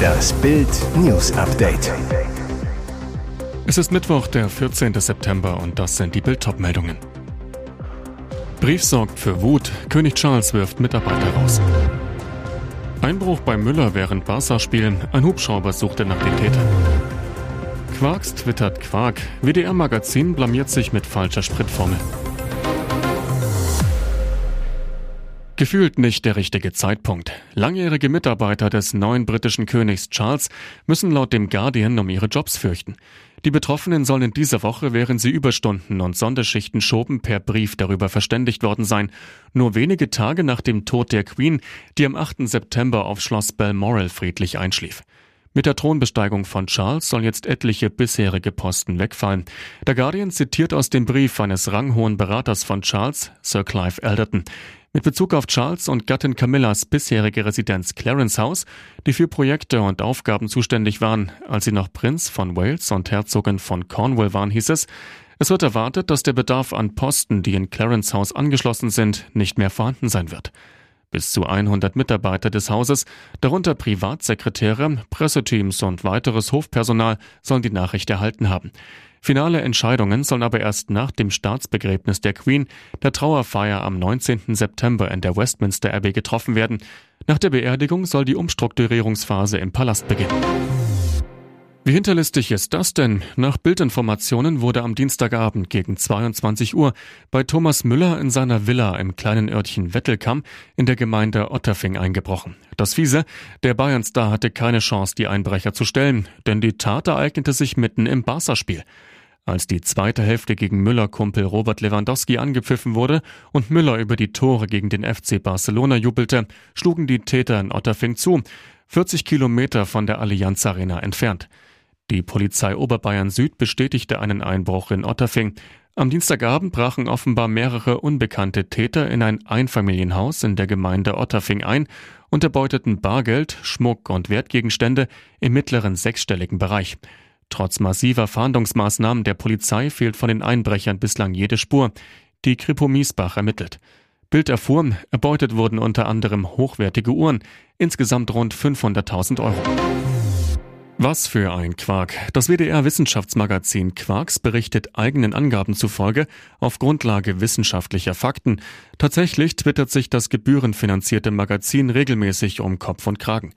Das Bild News Update. Es ist Mittwoch, der 14. September und das sind die Bild meldungen Brief sorgt für Wut. König Charles wirft Mitarbeiter raus. Einbruch bei Müller während Barca-Spiel. Ein Hubschrauber suchte nach den Tätern. Quarks twittert Quark. WDR-Magazin blamiert sich mit falscher Spritformel. Gefühlt nicht der richtige Zeitpunkt. Langjährige Mitarbeiter des neuen britischen Königs Charles müssen laut dem Guardian um ihre Jobs fürchten. Die Betroffenen sollen in dieser Woche, während sie Überstunden und Sonderschichten schoben, per Brief darüber verständigt worden sein. Nur wenige Tage nach dem Tod der Queen, die am 8. September auf Schloss Balmoral friedlich einschlief. Mit der Thronbesteigung von Charles soll jetzt etliche bisherige Posten wegfallen. Der Guardian zitiert aus dem Brief eines ranghohen Beraters von Charles, Sir Clive Alderton. Mit Bezug auf Charles und Gattin Camillas bisherige Residenz Clarence House, die für Projekte und Aufgaben zuständig waren, als sie noch Prinz von Wales und Herzogin von Cornwall waren, hieß es, es wird erwartet, dass der Bedarf an Posten, die in Clarence House angeschlossen sind, nicht mehr vorhanden sein wird. Bis zu 100 Mitarbeiter des Hauses, darunter Privatsekretäre, Presseteams und weiteres Hofpersonal, sollen die Nachricht erhalten haben. Finale Entscheidungen sollen aber erst nach dem Staatsbegräbnis der Queen, der Trauerfeier am 19. September in der Westminster Abbey getroffen werden. Nach der Beerdigung soll die Umstrukturierungsphase im Palast beginnen. Wie hinterlistig ist das denn? Nach Bildinformationen wurde am Dienstagabend gegen 22 Uhr bei Thomas Müller in seiner Villa im kleinen Örtchen Wettelkamm in der Gemeinde Otterfing eingebrochen. Das Fiese, der Bayernstar hatte keine Chance, die Einbrecher zu stellen, denn die Tat ereignete sich mitten im Barca-Spiel. Als die zweite Hälfte gegen Müller-Kumpel Robert Lewandowski angepfiffen wurde und Müller über die Tore gegen den FC Barcelona jubelte, schlugen die Täter in Otterfing zu, 40 Kilometer von der Allianz Arena entfernt. Die Polizei Oberbayern Süd bestätigte einen Einbruch in Otterfing. Am Dienstagabend brachen offenbar mehrere unbekannte Täter in ein Einfamilienhaus in der Gemeinde Otterfing ein und erbeuteten Bargeld, Schmuck und Wertgegenstände im mittleren sechsstelligen Bereich. Trotz massiver Fahndungsmaßnahmen der Polizei fehlt von den Einbrechern bislang jede Spur. Die Kripo Miesbach ermittelt. Bild erfuhr, erbeutet wurden unter anderem hochwertige Uhren, insgesamt rund 500.000 Euro. Was für ein Quark. Das WDR-Wissenschaftsmagazin Quarks berichtet eigenen Angaben zufolge auf Grundlage wissenschaftlicher Fakten. Tatsächlich twittert sich das gebührenfinanzierte Magazin regelmäßig um Kopf und Kragen.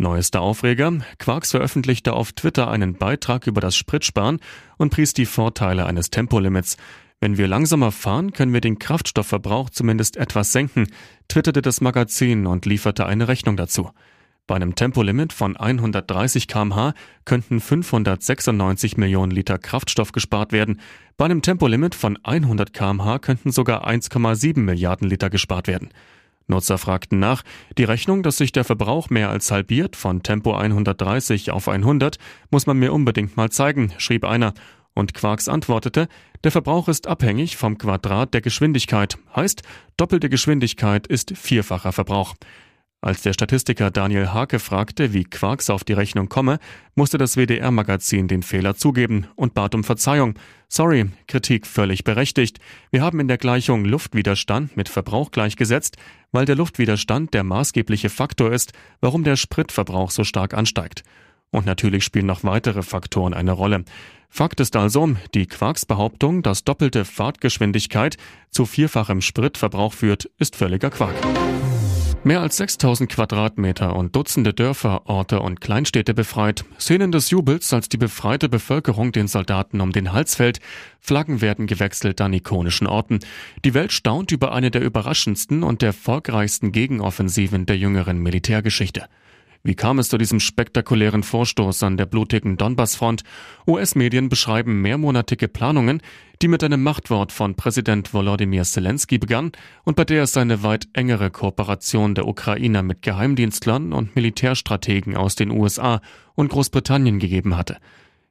Neuester Aufreger. Quarks veröffentlichte auf Twitter einen Beitrag über das Spritsparen und pries die Vorteile eines Tempolimits. Wenn wir langsamer fahren, können wir den Kraftstoffverbrauch zumindest etwas senken, twitterte das Magazin und lieferte eine Rechnung dazu. Bei einem Tempolimit von 130 kmh könnten 596 Millionen Liter Kraftstoff gespart werden. Bei einem Tempolimit von 100 kmh könnten sogar 1,7 Milliarden Liter gespart werden. Nutzer fragten nach, die Rechnung, dass sich der Verbrauch mehr als halbiert von Tempo 130 auf 100, muss man mir unbedingt mal zeigen, schrieb einer. Und Quarks antwortete, der Verbrauch ist abhängig vom Quadrat der Geschwindigkeit, heißt, doppelte Geschwindigkeit ist vierfacher Verbrauch. Als der Statistiker Daniel Hake fragte, wie Quarks auf die Rechnung komme, musste das WDR-Magazin den Fehler zugeben und bat um Verzeihung. Sorry, Kritik völlig berechtigt. Wir haben in der Gleichung Luftwiderstand mit Verbrauch gleichgesetzt, weil der Luftwiderstand der maßgebliche Faktor ist, warum der Spritverbrauch so stark ansteigt. Und natürlich spielen noch weitere Faktoren eine Rolle. Fakt ist also, die Quarks-Behauptung, dass doppelte Fahrtgeschwindigkeit zu vierfachem Spritverbrauch führt, ist völliger Quark. Mehr als 6000 Quadratmeter und Dutzende Dörfer, Orte und Kleinstädte befreit. Szenen des Jubels, als die befreite Bevölkerung den Soldaten um den Hals fällt. Flaggen werden gewechselt an ikonischen Orten. Die Welt staunt über eine der überraschendsten und erfolgreichsten Gegenoffensiven der jüngeren Militärgeschichte. Wie kam es zu diesem spektakulären Vorstoß an der blutigen Donbassfront? US-Medien beschreiben mehrmonatige Planungen, die mit einem Machtwort von Präsident Volodymyr Zelensky begann und bei der es eine weit engere Kooperation der Ukrainer mit Geheimdienstlern und Militärstrategen aus den USA und Großbritannien gegeben hatte.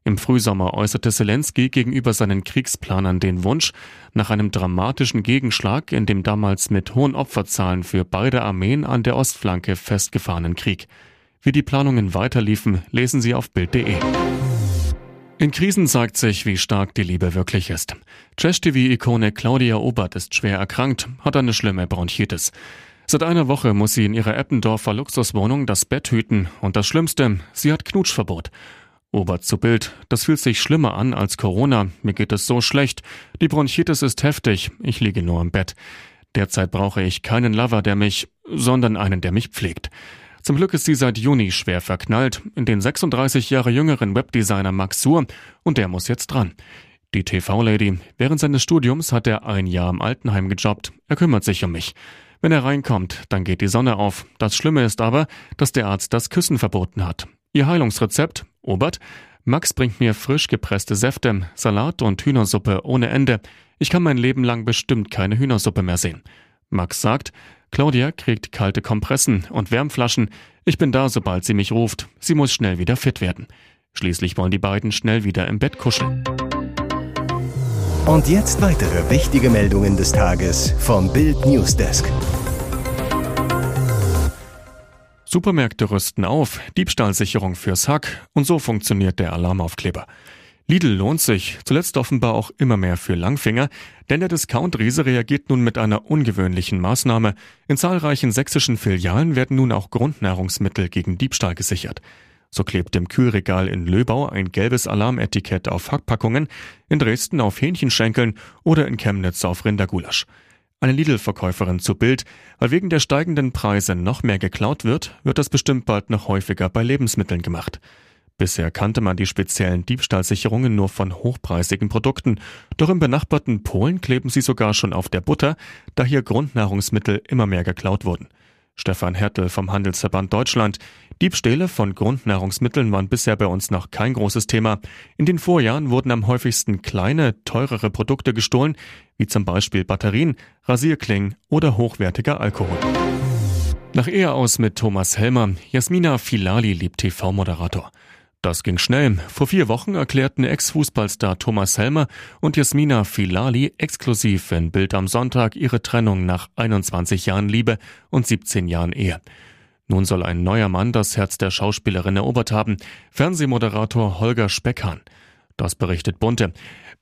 Im Frühsommer äußerte Zelensky gegenüber seinen Kriegsplanern den Wunsch nach einem dramatischen Gegenschlag in dem damals mit hohen Opferzahlen für beide Armeen an der Ostflanke festgefahrenen Krieg. Wie die Planungen weiterliefen, lesen Sie auf Bild.de. In Krisen zeigt sich, wie stark die Liebe wirklich ist. Trash-TV-Ikone Claudia Obert ist schwer erkrankt, hat eine schlimme Bronchitis. Seit einer Woche muss sie in ihrer Eppendorfer Luxuswohnung das Bett hüten. Und das Schlimmste, sie hat Knutschverbot. Ober zu Bild. Das fühlt sich schlimmer an als Corona. Mir geht es so schlecht. Die Bronchitis ist heftig. Ich liege nur im Bett. Derzeit brauche ich keinen Lover, der mich, sondern einen, der mich pflegt. Zum Glück ist sie seit Juni schwer verknallt in den 36 Jahre jüngeren Webdesigner Max Suhr und der muss jetzt dran. Die TV-Lady. Während seines Studiums hat er ein Jahr im Altenheim gejobbt. Er kümmert sich um mich. Wenn er reinkommt, dann geht die Sonne auf. Das Schlimme ist aber, dass der Arzt das Küssen verboten hat. Ihr Heilungsrezept, Obert, Max bringt mir frisch gepresste Säfte, Salat und Hühnersuppe ohne Ende. Ich kann mein Leben lang bestimmt keine Hühnersuppe mehr sehen. Max sagt, Claudia kriegt kalte Kompressen und Wärmflaschen. Ich bin da, sobald sie mich ruft. Sie muss schnell wieder fit werden. Schließlich wollen die beiden schnell wieder im Bett kuscheln. Und jetzt weitere wichtige Meldungen des Tages vom Bild Newsdesk. Supermärkte rüsten auf, Diebstahlsicherung fürs Hack und so funktioniert der Alarmaufkleber. Lidl lohnt sich, zuletzt offenbar auch immer mehr für Langfinger, denn der Discount-Riese reagiert nun mit einer ungewöhnlichen Maßnahme. In zahlreichen sächsischen Filialen werden nun auch Grundnahrungsmittel gegen Diebstahl gesichert. So klebt im Kühlregal in Löbau ein gelbes Alarmetikett auf Hackpackungen, in Dresden auf Hähnchenschenkeln oder in Chemnitz auf Rindergulasch. Eine Lidl-Verkäuferin zu Bild, weil wegen der steigenden Preise noch mehr geklaut wird, wird das bestimmt bald noch häufiger bei Lebensmitteln gemacht. Bisher kannte man die speziellen Diebstahlsicherungen nur von hochpreisigen Produkten, doch im benachbarten Polen kleben sie sogar schon auf der Butter, da hier Grundnahrungsmittel immer mehr geklaut wurden. Stefan Hertel vom Handelsverband Deutschland. Diebstähle von Grundnahrungsmitteln waren bisher bei uns noch kein großes Thema. In den Vorjahren wurden am häufigsten kleine, teurere Produkte gestohlen, wie zum Beispiel Batterien, Rasierklingen oder hochwertiger Alkohol. Nach Ehe aus mit Thomas Helmer, Jasmina Filali liebt TV-Moderator. Das ging schnell. Vor vier Wochen erklärten Ex-Fußballstar Thomas Helmer und Jasmina Filali exklusiv in Bild am Sonntag ihre Trennung nach 21 Jahren Liebe und 17 Jahren Ehe. Nun soll ein neuer Mann das Herz der Schauspielerin erobert haben, Fernsehmoderator Holger Speckhahn. Das berichtet Bunte.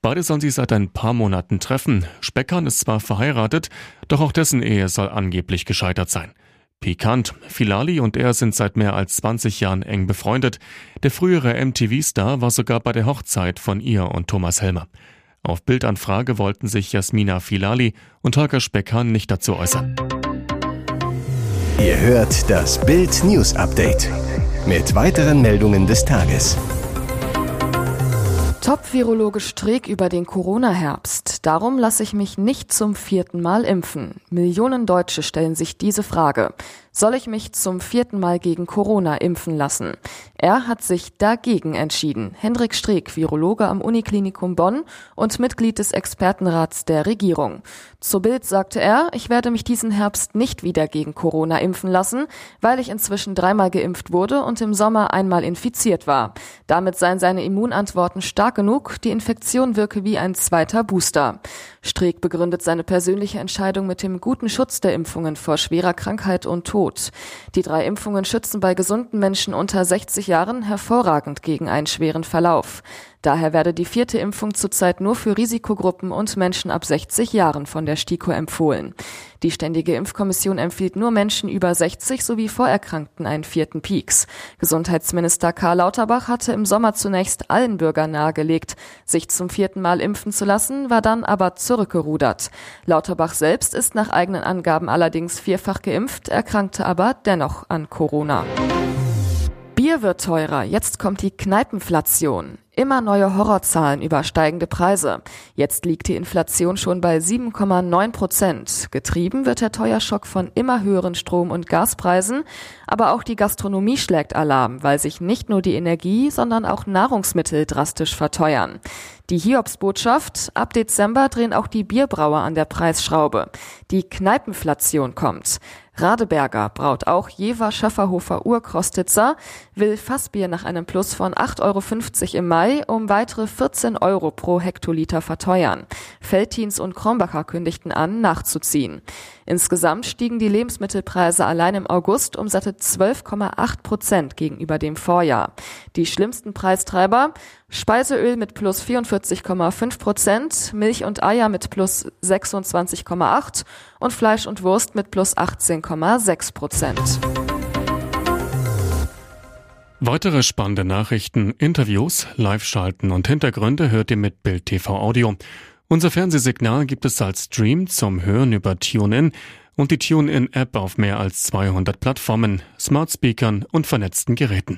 Beide sollen sich seit ein paar Monaten treffen. Speckhahn ist zwar verheiratet, doch auch dessen Ehe soll angeblich gescheitert sein. Pikant. Filali und er sind seit mehr als 20 Jahren eng befreundet. Der frühere MTV-Star war sogar bei der Hochzeit von ihr und Thomas Helmer. Auf Bildanfrage wollten sich Jasmina Filali und Holger Speckhahn nicht dazu äußern. Ihr hört das Bild News Update mit weiteren Meldungen des Tages. Top-Virologe Streeck über den Corona-Herbst. Darum lasse ich mich nicht zum vierten Mal impfen. Millionen Deutsche stellen sich diese Frage. Soll ich mich zum vierten Mal gegen Corona impfen lassen? Er hat sich dagegen entschieden. Hendrik Streeck, Virologe am Uniklinikum Bonn und Mitglied des Expertenrats der Regierung. Zu Bild sagte er, ich werde mich diesen Herbst nicht wieder gegen Corona impfen lassen, weil ich inzwischen dreimal geimpft wurde und im Sommer einmal infiziert war. Damit seien seine Immunantworten stark genug, die Infektion wirke wie ein zweiter Booster. Streeck begründet seine persönliche Entscheidung mit dem guten Schutz der Impfungen vor schwerer Krankheit und Tod. Die drei Impfungen schützen bei gesunden Menschen unter 60 Jahren hervorragend gegen einen schweren Verlauf. Daher werde die vierte Impfung zurzeit nur für Risikogruppen und Menschen ab 60 Jahren von der STIKO empfohlen. Die Ständige Impfkommission empfiehlt nur Menschen über 60 sowie Vorerkrankten einen vierten Peaks. Gesundheitsminister Karl Lauterbach hatte im Sommer zunächst allen Bürgern nahegelegt, sich zum vierten Mal impfen zu lassen, war dann aber zurückgerudert. Lauterbach selbst ist nach eigenen Angaben allerdings vierfach geimpft, erkrankte aber dennoch an Corona. Bier wird teurer, jetzt kommt die Kneipenflation. Immer neue Horrorzahlen über steigende Preise. Jetzt liegt die Inflation schon bei 7,9 Prozent. Getrieben wird der Teuerschock von immer höheren Strom- und Gaspreisen. Aber auch die Gastronomie schlägt Alarm, weil sich nicht nur die Energie, sondern auch Nahrungsmittel drastisch verteuern. Die Hiobsbotschaft, ab Dezember drehen auch die Bierbrauer an der Preisschraube. Die Kneipenflation kommt. Radeberger braut auch Jever Schafferhofer Urkrostitzer, will Fassbier nach einem Plus von 8,50 Euro im Mai um weitere 14 Euro pro Hektoliter verteuern. Feltins und Krombacher kündigten an, nachzuziehen. Insgesamt stiegen die Lebensmittelpreise allein im August um satte 12,8 Prozent gegenüber dem Vorjahr. Die schlimmsten Preistreiber Speiseöl mit plus 44,5 Prozent, Milch und Eier mit plus 26,8 und Fleisch und Wurst mit plus 18,6 Prozent. Weitere spannende Nachrichten, Interviews, Live-Schalten und Hintergründe hört ihr mit Bild TV Audio. Unser Fernsehsignal gibt es als Stream zum Hören über TuneIn und die TuneIn-App auf mehr als 200 Plattformen, Smart Speakern und vernetzten Geräten.